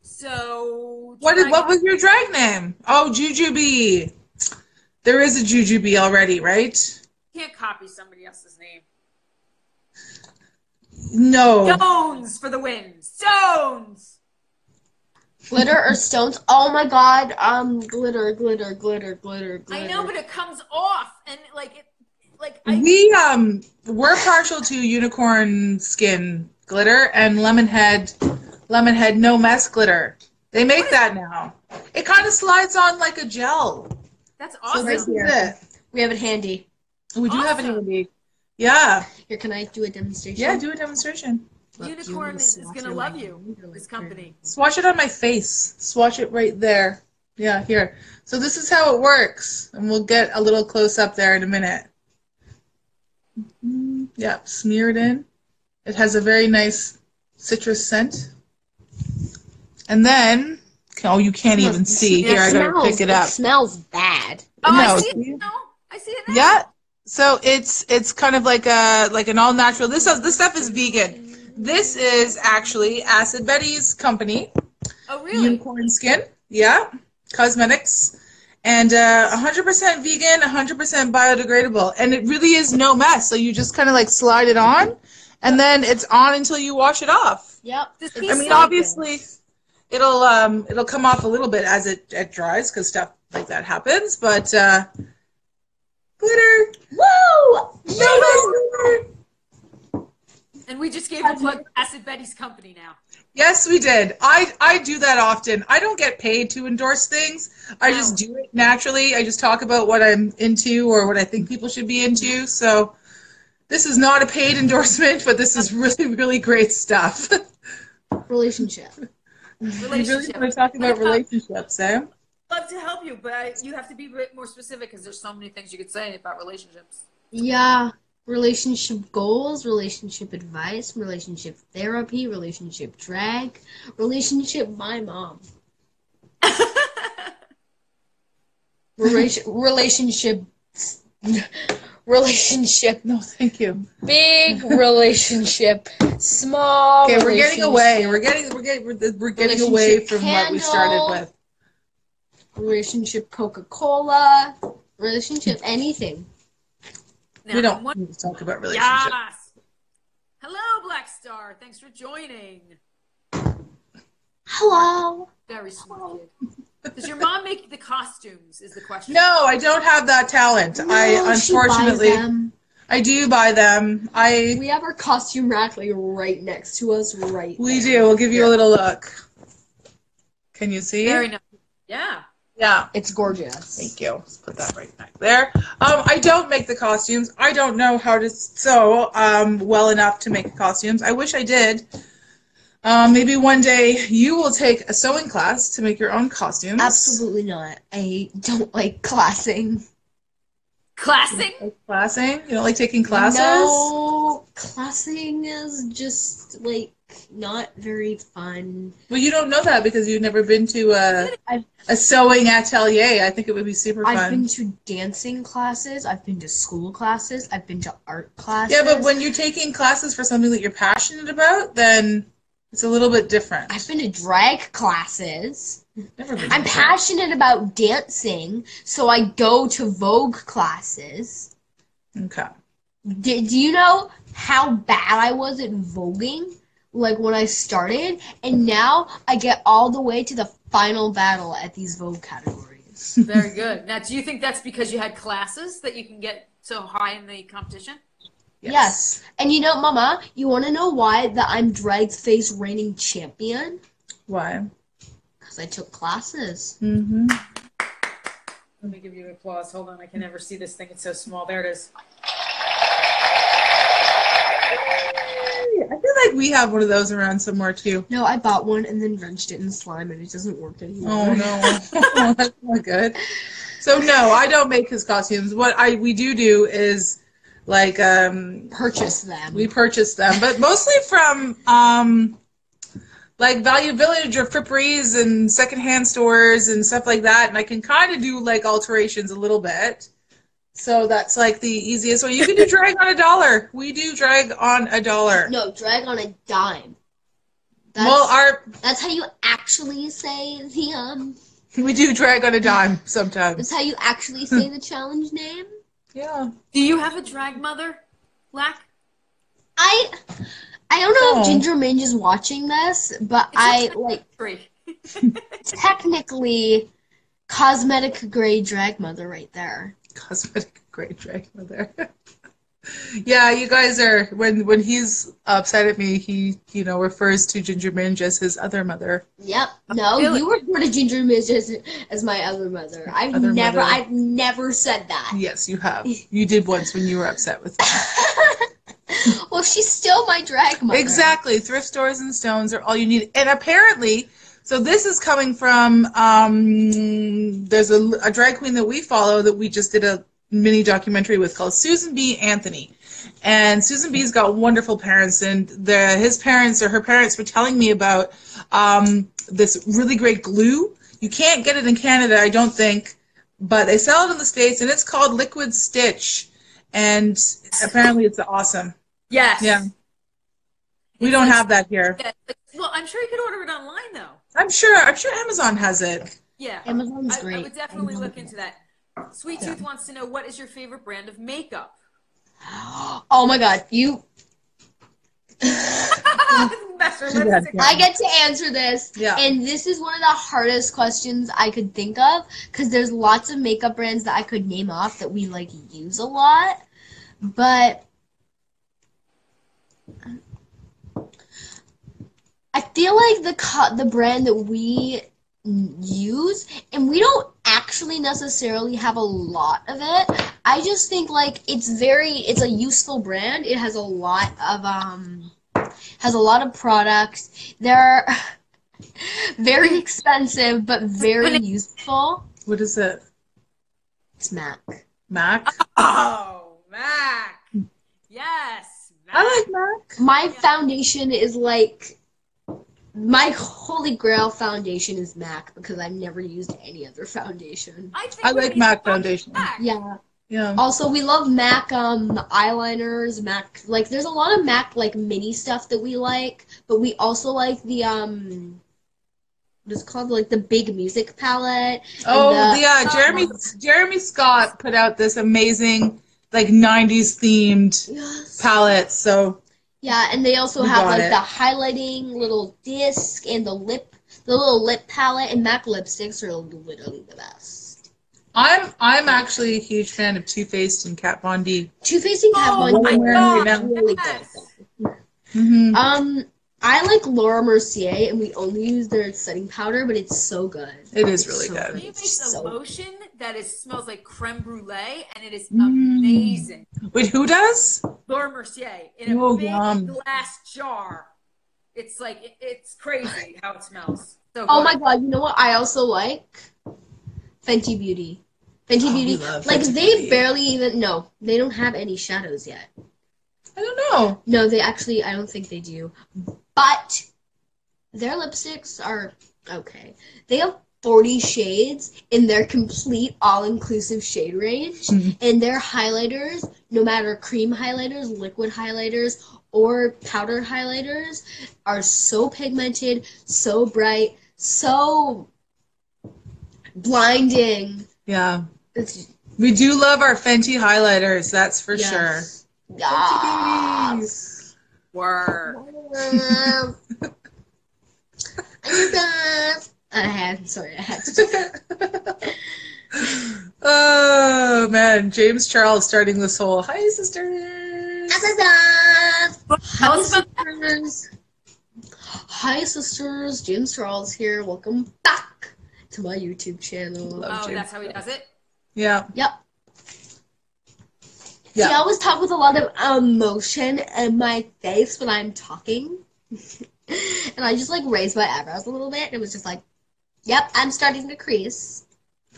So what is, drag- what was your drag name? Oh, Jujubee. There is a Jujubee already, right? can't copy somebody else's name. No. Stones for the win. Stones. Glitter or stones? Oh my god. Um, glitter, glitter, glitter, glitter, glitter. I know, but it comes off and like it, like I. We um we're partial to unicorn skin glitter and lemon head lemon head no mess glitter. They make that now. It kind of slides on like a gel. That's awesome. right This is it. we have it handy. We do have it handy. Yeah. Here, can I do a demonstration? Yeah, do a demonstration. Look, Unicorn is, is gonna love you. You're This company. Swatch it on my face. Swatch it right there. Yeah, here. So this is how it works, and we'll get a little close up there in a minute. Mhm. Yep, smear it in. It has a very nice citrus scent. And then, oh, you can't even see. Here, I gotta smells, pick it up. smells bad. Oh, No, I see see? it now. I see it now. Yeah. So it's it's kind of like a like an all natural. This this stuff is vegan. This is actually Acid Betty's company. Oh, really? Unicorn skin. Yeah. Cosmetics. And uh, 100% vegan, 100% biodegradable. And it really is no mess. So you just kind of like slide it on and then it's on until you wash it off. Yep. This I mean, of- obviously, it'll um it'll come off a little bit as it, it dries because stuff like that happens. But uh, glitter, Woo! no glitter. And we just gave a plug to Acid Betty's company now. Yes, we did. I I do that often. I don't get paid to endorse things. I just do it naturally. I just talk about what I'm into or what I think people should be into. So this is not a paid endorsement, but this is really really great stuff. [LAUGHS] Relationship. we really Relationship. want to talk about about- relationships, eh? love to help you, but you have to be a bit more specific because there's so many things you could say about relationships. Yeah. Relationship goals, relationship advice, relationship therapy, relationship drag, relationship my mom. [LAUGHS] Relation, relationship relationship No, thank you. big relationship small Okay, we're getting away. We're getting we're getting we're, we're getting away from what we started with. relationship coca-cola relationship anything Now, we don't one- need to talk about relationships. Yes. Hello, Black Star. Thanks for joining. hello Very smart. Does your mom make the costumes? Is the question. No, I don't have that talent. I No, she buys unfortunately them. I do buy them. I we have our costume rack like right next to us right we there. do. We'll give you a little look. Can you see? Very nice. Yeah. Yeah. it's gorgeous Thank you. Let's put that right back there. Um, I don't make the costumes. I don't know how to sew um, well enough to make costumes. I wish I did. Um, maybe one day you will take a sewing class to make your own costumes. absolutely not i don't like classing Classing. Like classing? You don't like taking classes? no classing is just like not very fun Well, you don't know that because you've never been to a, I've- a sewing atelier. I think it would be super fun. I've been to dancing classes. I've been to school classes. I've been to art classes. Yeah, but when you're taking classes for something that you're passionate about, then it's a little bit different. I've been to drag classes. Never been. I'm passionate about dancing, so I go to Vogue classes. Okay. Do, do you know how bad I was at voguing? Like when I started, and now I get all the way to the final battle at these Vogue categories. [LAUGHS] Very good. Now, do you think that's because you had classes that you can get so high in the competition? Yes. And you know, Mama, you want to know why that I'm Drag's Face reigning champion? Why? Because I took classes. Mm-hmm. Let me give you applause. Hold on. I can never see this thing. It's so small. There it is. I feel like we have one of those around somewhere too. No, I bought one and then drenched it in slime, and it doesn't work anymore. Oh no, [LAUGHS] that's not good. So no, I don't make his costumes. What I we do do is like um Purchase them. we purchase them, but mostly from um like Value Village or Fripperies and secondhand stores and stuff like that. And I can kind of do like alterations a little bit. So that's like the easiest way. You can do drag on a dollar. We do drag on a dollar. no, drag on a dime. That's, well, our that's how you actually say the um. we do drag on a dime sometimes. That's how you actually say the challenge name. Yeah. Do you have a drag mother, Lack? I I don't know Oh. if Ginger Minge is watching this, but I like Three. technically cosmetic gray drag mother right there. Cosmetic [LAUGHS] grade drag mother. yeah, you guys are when when he's upset at me, he you know refers to Ginger Minge as his other mother. Yep. No, Really? you refer to Ginger Minge as, as my other mother. I've Other never mother. I've never said that. Yes, you have. You did once when you were upset with me. [LAUGHS] well, she's still my drag mother. exactly. Thrift stores and stones are all you need. And apparently, So this is coming from um, there's a, a drag queen that we follow that we just did a mini documentary with called Susan B. Anthony. And Susan B's got wonderful parents, and the, his parents or her parents were telling me about um, this really great glue. You can't get it in Canada, I don't think, but they sell it in the States, and it's called Liquid Stitch. And apparently it's awesome. Yes. Yeah. We don't have that here. Well, I'm sure you could order it online. I'm sure. I'm sure Amazon has it. Yeah. Amazon's I, great. I would definitely look into that. Sweet Yeah. Tooth wants to know what is your favorite brand of makeup? [GASPS] Oh my god, you Messer, Yeah, let's yeah. I get to answer this. Yeah. And this is one of the hardest questions I could think of because there's lots of makeup brands that I could name off that we like use a lot. But I feel like the co- the brand that we use and we don't actually necessarily have a lot of it. I just think like it's very it's a useful brand. It has a lot of um has a lot of products. They're [LAUGHS] very expensive but very useful. What is it? It's MAC. Mac. Oh, Mac. Yes. Mac. I like Mac. My foundation is like my holy grail foundation is MAC because I've never used any other foundation. I, think I like Mac foundation. Mac. Yeah. Yeah. Also, we love MAC um eyeliners, MAC like there's a lot of MAC like mini stuff that we like, but we also like the um what is it called like the big music palette. Oh the- yeah, Jeremy Jeremy Scott put out this amazing like '90s themed Yes. palette. So Yeah, and they also We have like it. the highlighting little disc and the lip, the little lip palette, and MAC lipsticks are literally the best. I'm I'm actually a huge fan of Too Faced and Kat Von D. Too Faced and Kat Oh Von my D God, are yes. really good. hmm Um, I like Laura Mercier, and we only use their setting powder, but it's so good. It is It's really so good. He makes a So- lotion that is smells like creme brulee, and it is Mm. amazing. Wait, who does? Laura Mercier in a Oh, big yum. glass jar. It's like it, it's crazy how it smells. So Oh my god, you know what I also like? Fenty Beauty. Fenty Oh, Beauty. love Like Fenty they Beauty. barely even no, they don't have any shadows yet. I don't know. No, they actually I don't think they do. But their lipsticks are okay. They have 40 shades in their complete all-inclusive shade range Mhm. and their highlighters, no matter cream highlighters, liquid highlighters, or powder highlighters are so pigmented, so bright, so blinding. Yeah, It's we do love our Fenty highlighters. That's for yes. sure. Yes. Beauties. Word. [LAUGHS] I had sorry, I had to. [LAUGHS] oh man, James Charles starting this whole hi sisters. Tell us about sisters. Hi sisters, James Charles here. Welcome back to my YouTube channel. Love Oh, James that's how he does it. Yeah, Yep. Yeah. See, I always talk with a lot of emotion in my face when I'm talking. [LAUGHS] and I just like raised my eyebrows a little bit. And it was just like, yep, I'm starting to crease.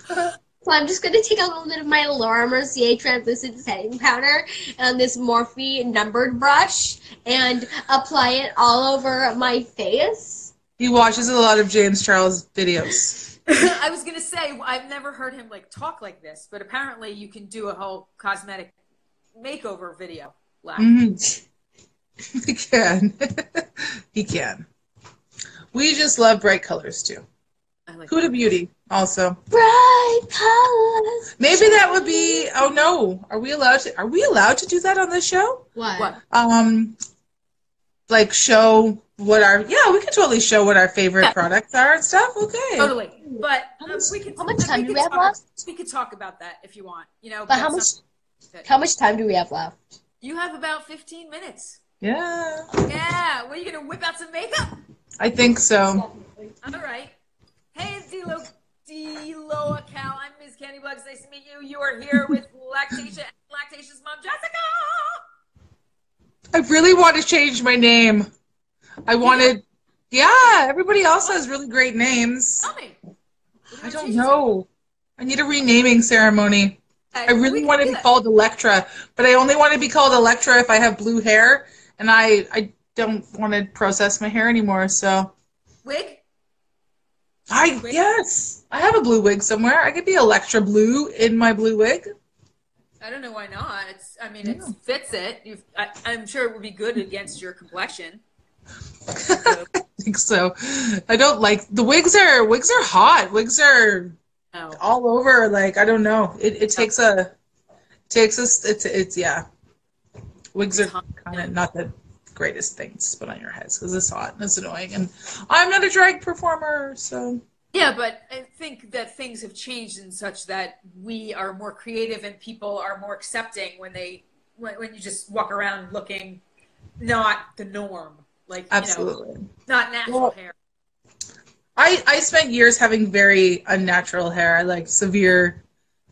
[LAUGHS] So I'm just gonna take a little bit of my Laura Mercier translucent setting powder on this Morphe numbered brush and apply it all over my face. he watches a lot of James Charles videos. [LAUGHS] I was gonna say I've never heard him like talk like this, but apparently you can do a whole cosmetic makeover video. Live. Mhm. [LAUGHS] he can. he can. We just love bright colors too. I like Huda Beauty also. Bright colors. Maybe that would be. Oh no, are we allowed to? Are we allowed to do that on this show? What? what? Um, like show what our yeah, we could totally show what our favorite Yeah. products are and stuff. Okay. Totally. But How much- we could how much time could do we have talk- left? We could talk about that if you want. You know, But how much? something- How much time do we have left? You have about 15 minutes. Yeah, Yeah. What are you gonna whip out some makeup? I think so. All right. Hey, it's D-Lo, D-Lo Cal. I'm Ms. Candy Blog. Nice to meet you. You are here with Lactatia and Lactatia's mom, Jessica. I really want to change my name. I wanted Yeah, everybody else has really great names. Tell me. I don't know. I need a renaming ceremony. I really want to be called Electra, but I only want to be called Electra if I have blue hair, and I I don't want to process my hair anymore. So Wig? I yes, I have a blue wig somewhere. I could be Electra Blue in my blue wig. I don't know why not. It's. I mean, it Yeah. fits it. You've, I, I'm sure it would be good against your complexion. [LAUGHS] I think so. I don't like the wigs are wigs are hot. Wigs are No. all over. Like I don't know. It it takes a takes us. It's it's yeah. Wigs are kind of not the greatest things to put on your heads because it's hot and it's annoying. And I'm not a drag performer, so Yeah, but I think that things have changed in such that we are more creative and people are more accepting when they when, when you just walk around looking not the norm, like you know, absolutely. not natural Well- hair. I I spent years having very unnatural hair. I like severe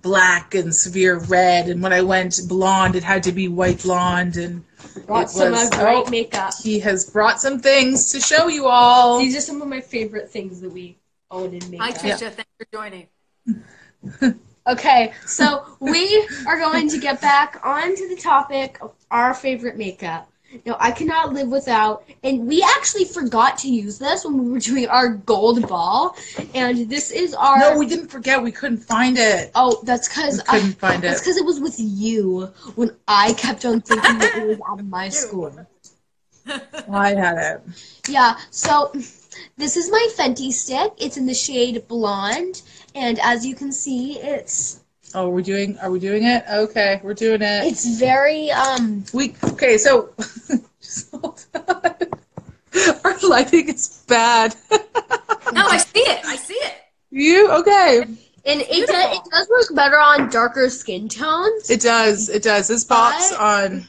black and severe red, and when I went blonde, it had to be white blonde. And Brought It some was- uh, great oh. makeup. he has brought some things to show you all. These are some of my favorite things that we own in makeup. Hi, makeup. Trisha. Thanks for joining. [LAUGHS] Okay, so we are going to get back onto the topic of our favorite makeup. Now, I cannot live without, and we actually forgot to use this when we were doing our gold ball, and this is our. No, we didn't forget. We couldn't find it. oh, that's because I. couldn't find it. That's it. because it was with you when I kept on thinking that it was at my [LAUGHS] school. [LAUGHS] I had it. Yeah, so this is my Fenty stick. It's in the shade blonde, and as you can see, it's Oh, we're doing. Are we doing it? Okay, we're doing it. it's very um We okay. So [LAUGHS] just hold on. [LAUGHS] Our lighting is bad. No, I see it. I see it. you okay? and it does, it does work better on darker skin tones. It does. It does. This pops But- on.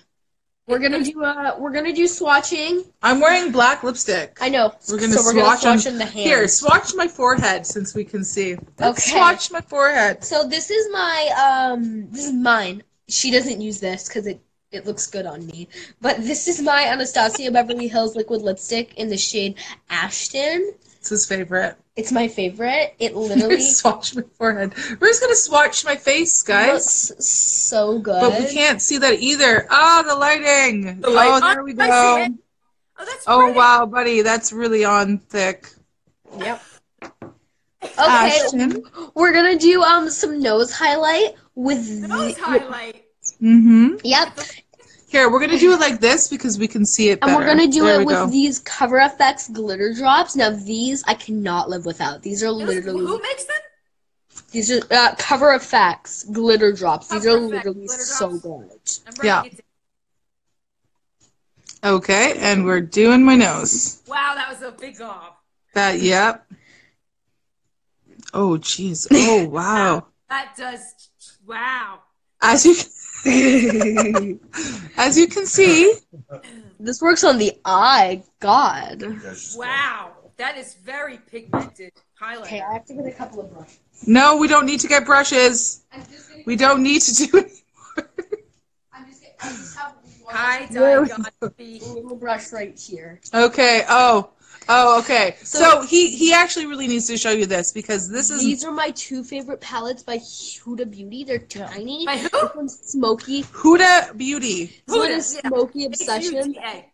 We're gonna do uh we're gonna do swatching. I'm wearing black lipstick. I know. We're gonna so we're swatch gonna swatch on- the hand. Here, swatch my forehead since we can see. Let's Okay. swatch my forehead. So this is my um this is mine. She doesn't use this because it it looks good on me. But this is my Anastasia Beverly Hills liquid lipstick in the shade Ashton. It's his favorite. It's my favorite. It [LAUGHS] literally swatch my forehead. We're just gonna swatch my face, guys. looks so good. But we can't see that either. Ah, the lighting. The light- oh, there we I see go. it. Oh, that's Oh pretty. wow, buddy, that's really on thick. Yep. Okay, Ashton. we're gonna do um some nose highlight with Nose the, highlight. Mm-hmm. Yep, Here, we're gonna do it like this because we can see it and better. we're gonna do There it with go. these Cover FX glitter drops. Now these I cannot live without. These are Those- literally Who makes them? these are uh, Cover FX glitter drops. These are FX literally so good. Yeah. Okay, and we're doing my nose. Wow, that was a big gob. That, yep. Oh, jeez. Oh, [LAUGHS] wow. That does. Wow. As you [LAUGHS] as you can see, This works on the eye. God. Wow. That is very pigmented highlighter. Okay, I have to get a couple of brushes. no, we don't need to get brushes. I'm just gonna. We don't need to do it. I'm just. Gonna, I just have one Hi, Where- Diagon. little brush right here. Okay. Oh. Oh, okay. So, So- he he actually really needs to show you this because this is These are my two favorite palettes by Huda Beauty. They're tiny. By who? This one's smoky. Huda Beauty. This one Huda, is yeah. Smoky Obsession, H-U-T-A.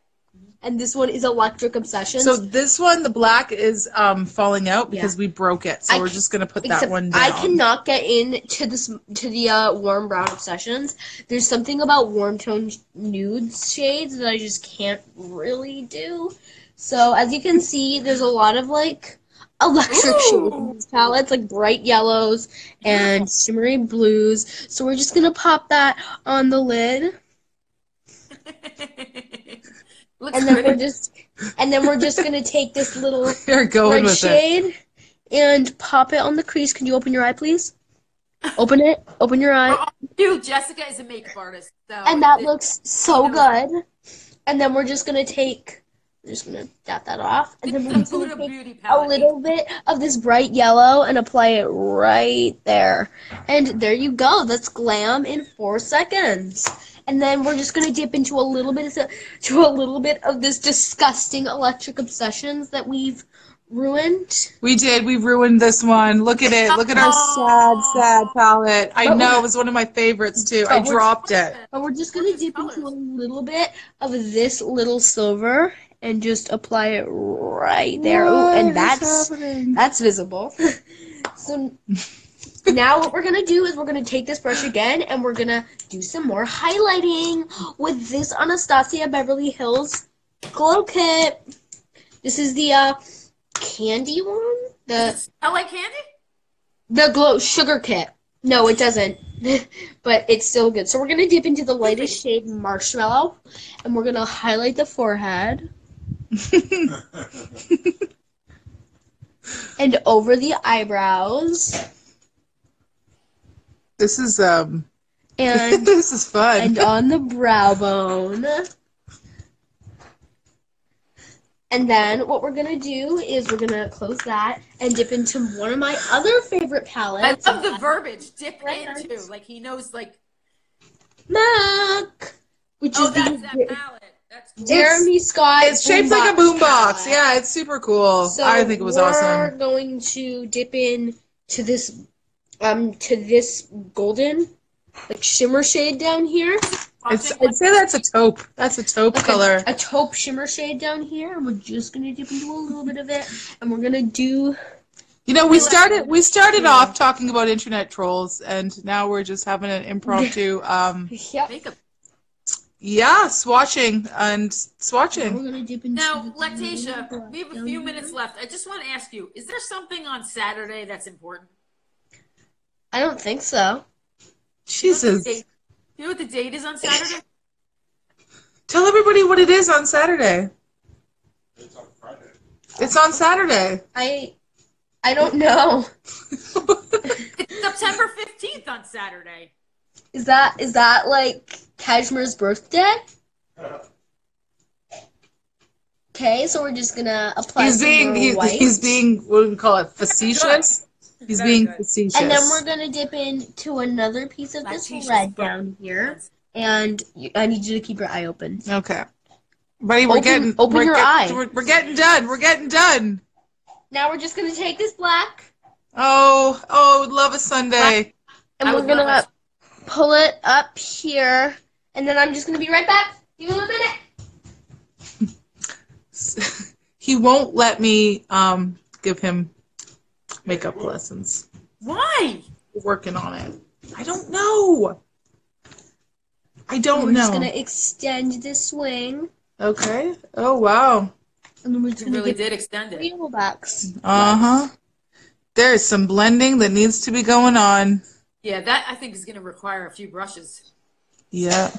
and this one is Electric Obsession. So this one, the black is um falling out because Yeah. we broke it. So I we're c- just gonna put that one down. I cannot get in to this to the uh, warm brown obsessions. There's something about warm tone nude shades that I just can't really do. So as you can see, there's a lot of like electric shades in these palettes, like bright yellows and shimmery blues. So we're just gonna pop that on the lid, [LAUGHS] Looks and then we're just and then we're just gonna take this [LAUGHS] little red with it. shade and pop it on the crease. Can you open your eye, please? Open it. Open your eye. Oh, Dude, Jessica is a makeup artist. So And that looks so good. And then we're just gonna take, just gonna dot that off, and then we're gonna Huda take a little bit of this bright yellow and apply it right there. And there you go. That's glam in four seconds. and then we're just gonna dip into a little bit of to a little bit of this disgusting electric obsessions that we've ruined. We did. We ruined this one. Look at it. Look at our [LAUGHS] sad, sad palette. I But know it was one of my favorites too. I dropped it. But we're just gonna Gorgeous dip into a little bit of this little silver and just apply it right there. Ooh, and is that's happening? that's visible. [LAUGHS] so now what we're gonna do is we're gonna take this brush again and we're gonna do some more highlighting with this Anastasia Beverly Hills Glow Kit. This is the uh, candy one. The Smell like candy? the glow sugar kit. No, it doesn't. [LAUGHS] but it's still good. So we're gonna dip into the lightest shade marshmallow, and we're gonna highlight the forehead [LAUGHS] and over the eyebrows This is um. and [LAUGHS] this is fun. and on the brow bone. And then what we're gonna do is we're gonna close that and dip into one of my other favorite I palettes. love the verbiage. Dip Right. into. Like he knows like Mac, which oh is that's that the palette. That's cool. Jeremy Scott. it's shaped like a boombox boombox. Yeah, it's super cool. So I think it was awesome. we're going to dip in to this um to this golden like shimmer shade down here. It's, I'd say that's a taupe. That's a taupe Like a- color. A, taupe shimmer shade down here, and we're just gonna dip into a little bit of it, and we're gonna do You know, we started we started Yeah. off talking about internet trolls, and now we're just having an impromptu, [LAUGHS] um, yep. Makeup. yeah, swatching and swatching. we're gonna dip into Now, the- Lactatia, we have a few minutes left. I just want to ask you: Is there something on Saturday that's important? I don't think so. Do you know what the Jesus, date- You know what the date is on Saturday? tell everybody what it is on Saturday. It's on Friday. It's on Saturday. I I don't know. It's September fifteenth on Saturday. Is that is that like Kashmir's birthday? Okay, so we're just gonna apply he's being more he, white. he's being what do we call it facetious. [LAUGHS] He's Very being good. facetious. and then we're gonna dip into another piece of this Lactaceous red fun. down here, and you, I need you to keep your eye open. okay. Buddy, we're Open- getting open we're your get- eye. We're, we're getting done. We're getting done. Now we're just gonna take this black, Oh, oh, I would love a Sunday. and I we're gonna pull it up here, and then I'm just gonna be right back. Give me a minute. [LAUGHS] he won't let me um give him makeup lessons. Why? We're working on it. I don't know. I don't we're know. I'm just gonna extend this swing. Okay. Oh wow. and then we're just gonna really get did extend it. wheel backs. Uh huh. There's some blending that needs to be going on. Yeah, that I think is going to require a few brushes. Yeah.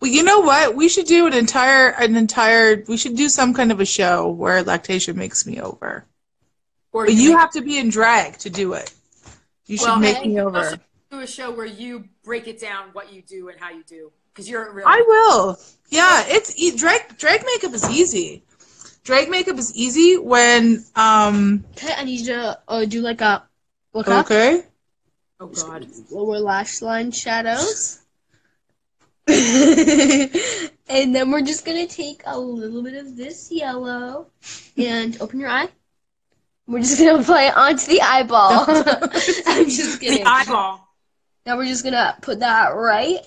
Well, you know what? We should do an entire an entire. We should do some kind of a show where Lactatia makes me over. Or But you make- have to be in drag to do it. You should Well, make I me over. also do a show where you break it down what you do and how you do because you're really. I will. Yeah, it's e- drag drag makeup is easy. Drag makeup is easy when um Okay, I need you to uh, do like a look up okay. Oh God. lower lash line shadows. [LAUGHS] and then we're just gonna take a little bit of this yellow and open your eye. We're just gonna apply it onto the eyeball. [LAUGHS] [LAUGHS] I'm just kidding. The eyeball. Now we're just gonna put that right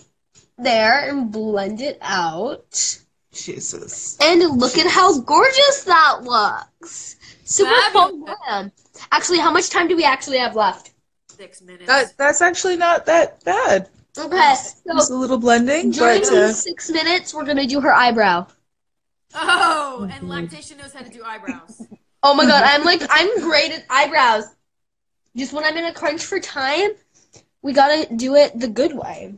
there and blend it out. Jesus. And look at how gorgeous that looks. Super fun Actually, how much time do we actually have left? Six minutes. That that's actually not that bad. Okay, Just so a little blending, during but uh, six minutes, we're gonna do her eyebrow. oh, and Lactatia knows how to do eyebrows. [LAUGHS] Oh my god, I'm like I'm great at eyebrows. Just when I'm in a crunch for time, we gotta do it the good way.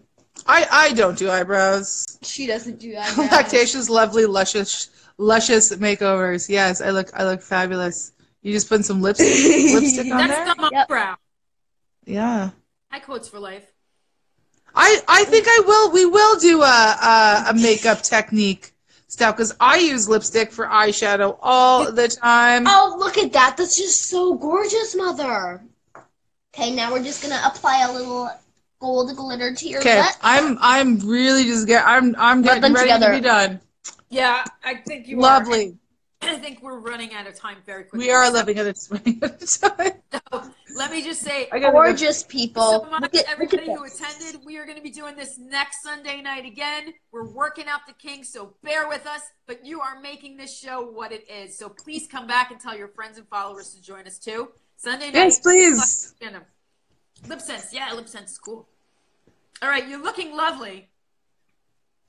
I I don't do eyebrows. She doesn't do [LAUGHS] eyebrows. Lactatia's lovely, luscious, luscious makeovers. Yes, I look I look fabulous. You just put some lipstick [LAUGHS] lipstick on That's there. the Yep. eyebrow. Yeah. I quotes for life. I I think I will. We will do a a, a makeup technique stuff because I use lipstick for eyeshadow all the time. Oh, look at that. That's just so gorgeous, mother. Okay, now we're just gonna apply a little gold glitter to your Okay, butt. I'm I'm really just get I'm I'm Rub getting ready together. to be done. Yeah, I think you are. Lovely. [CLEARS THROAT] I think we're running out of time very quickly. We are living at a swing at a time. So, let me just say, I gotta go. Gorgeous so people. much Look everybody who attended. We are going to be doing this next Sunday night again. We're working out the kinks, so bear with us. But you are making this show what it is. So please come back and tell your friends and followers to join us too. Sunday night. Yes, please. Lip sense, yeah, lip sense is cool. All right, you're looking lovely.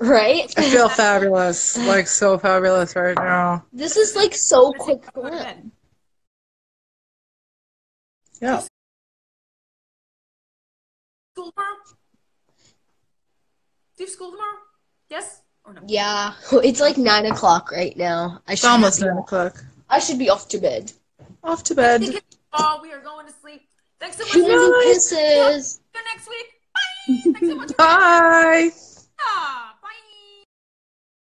Right? I feel fabulous, [LAUGHS] like so fabulous right now. This is like so Let's quick. Go. Yeah. School tomorrow? Do you have school tomorrow? Yes or no? Yeah, it's like nine o'clock right now. I It's should almost nine o'clock. I should be off to bed. Off to bed. think it's fall. We are going to sleep. Thanks so much. Kisses and kisses. See you next week. Bye. Thanks so much. [LAUGHS] Bye. Ah.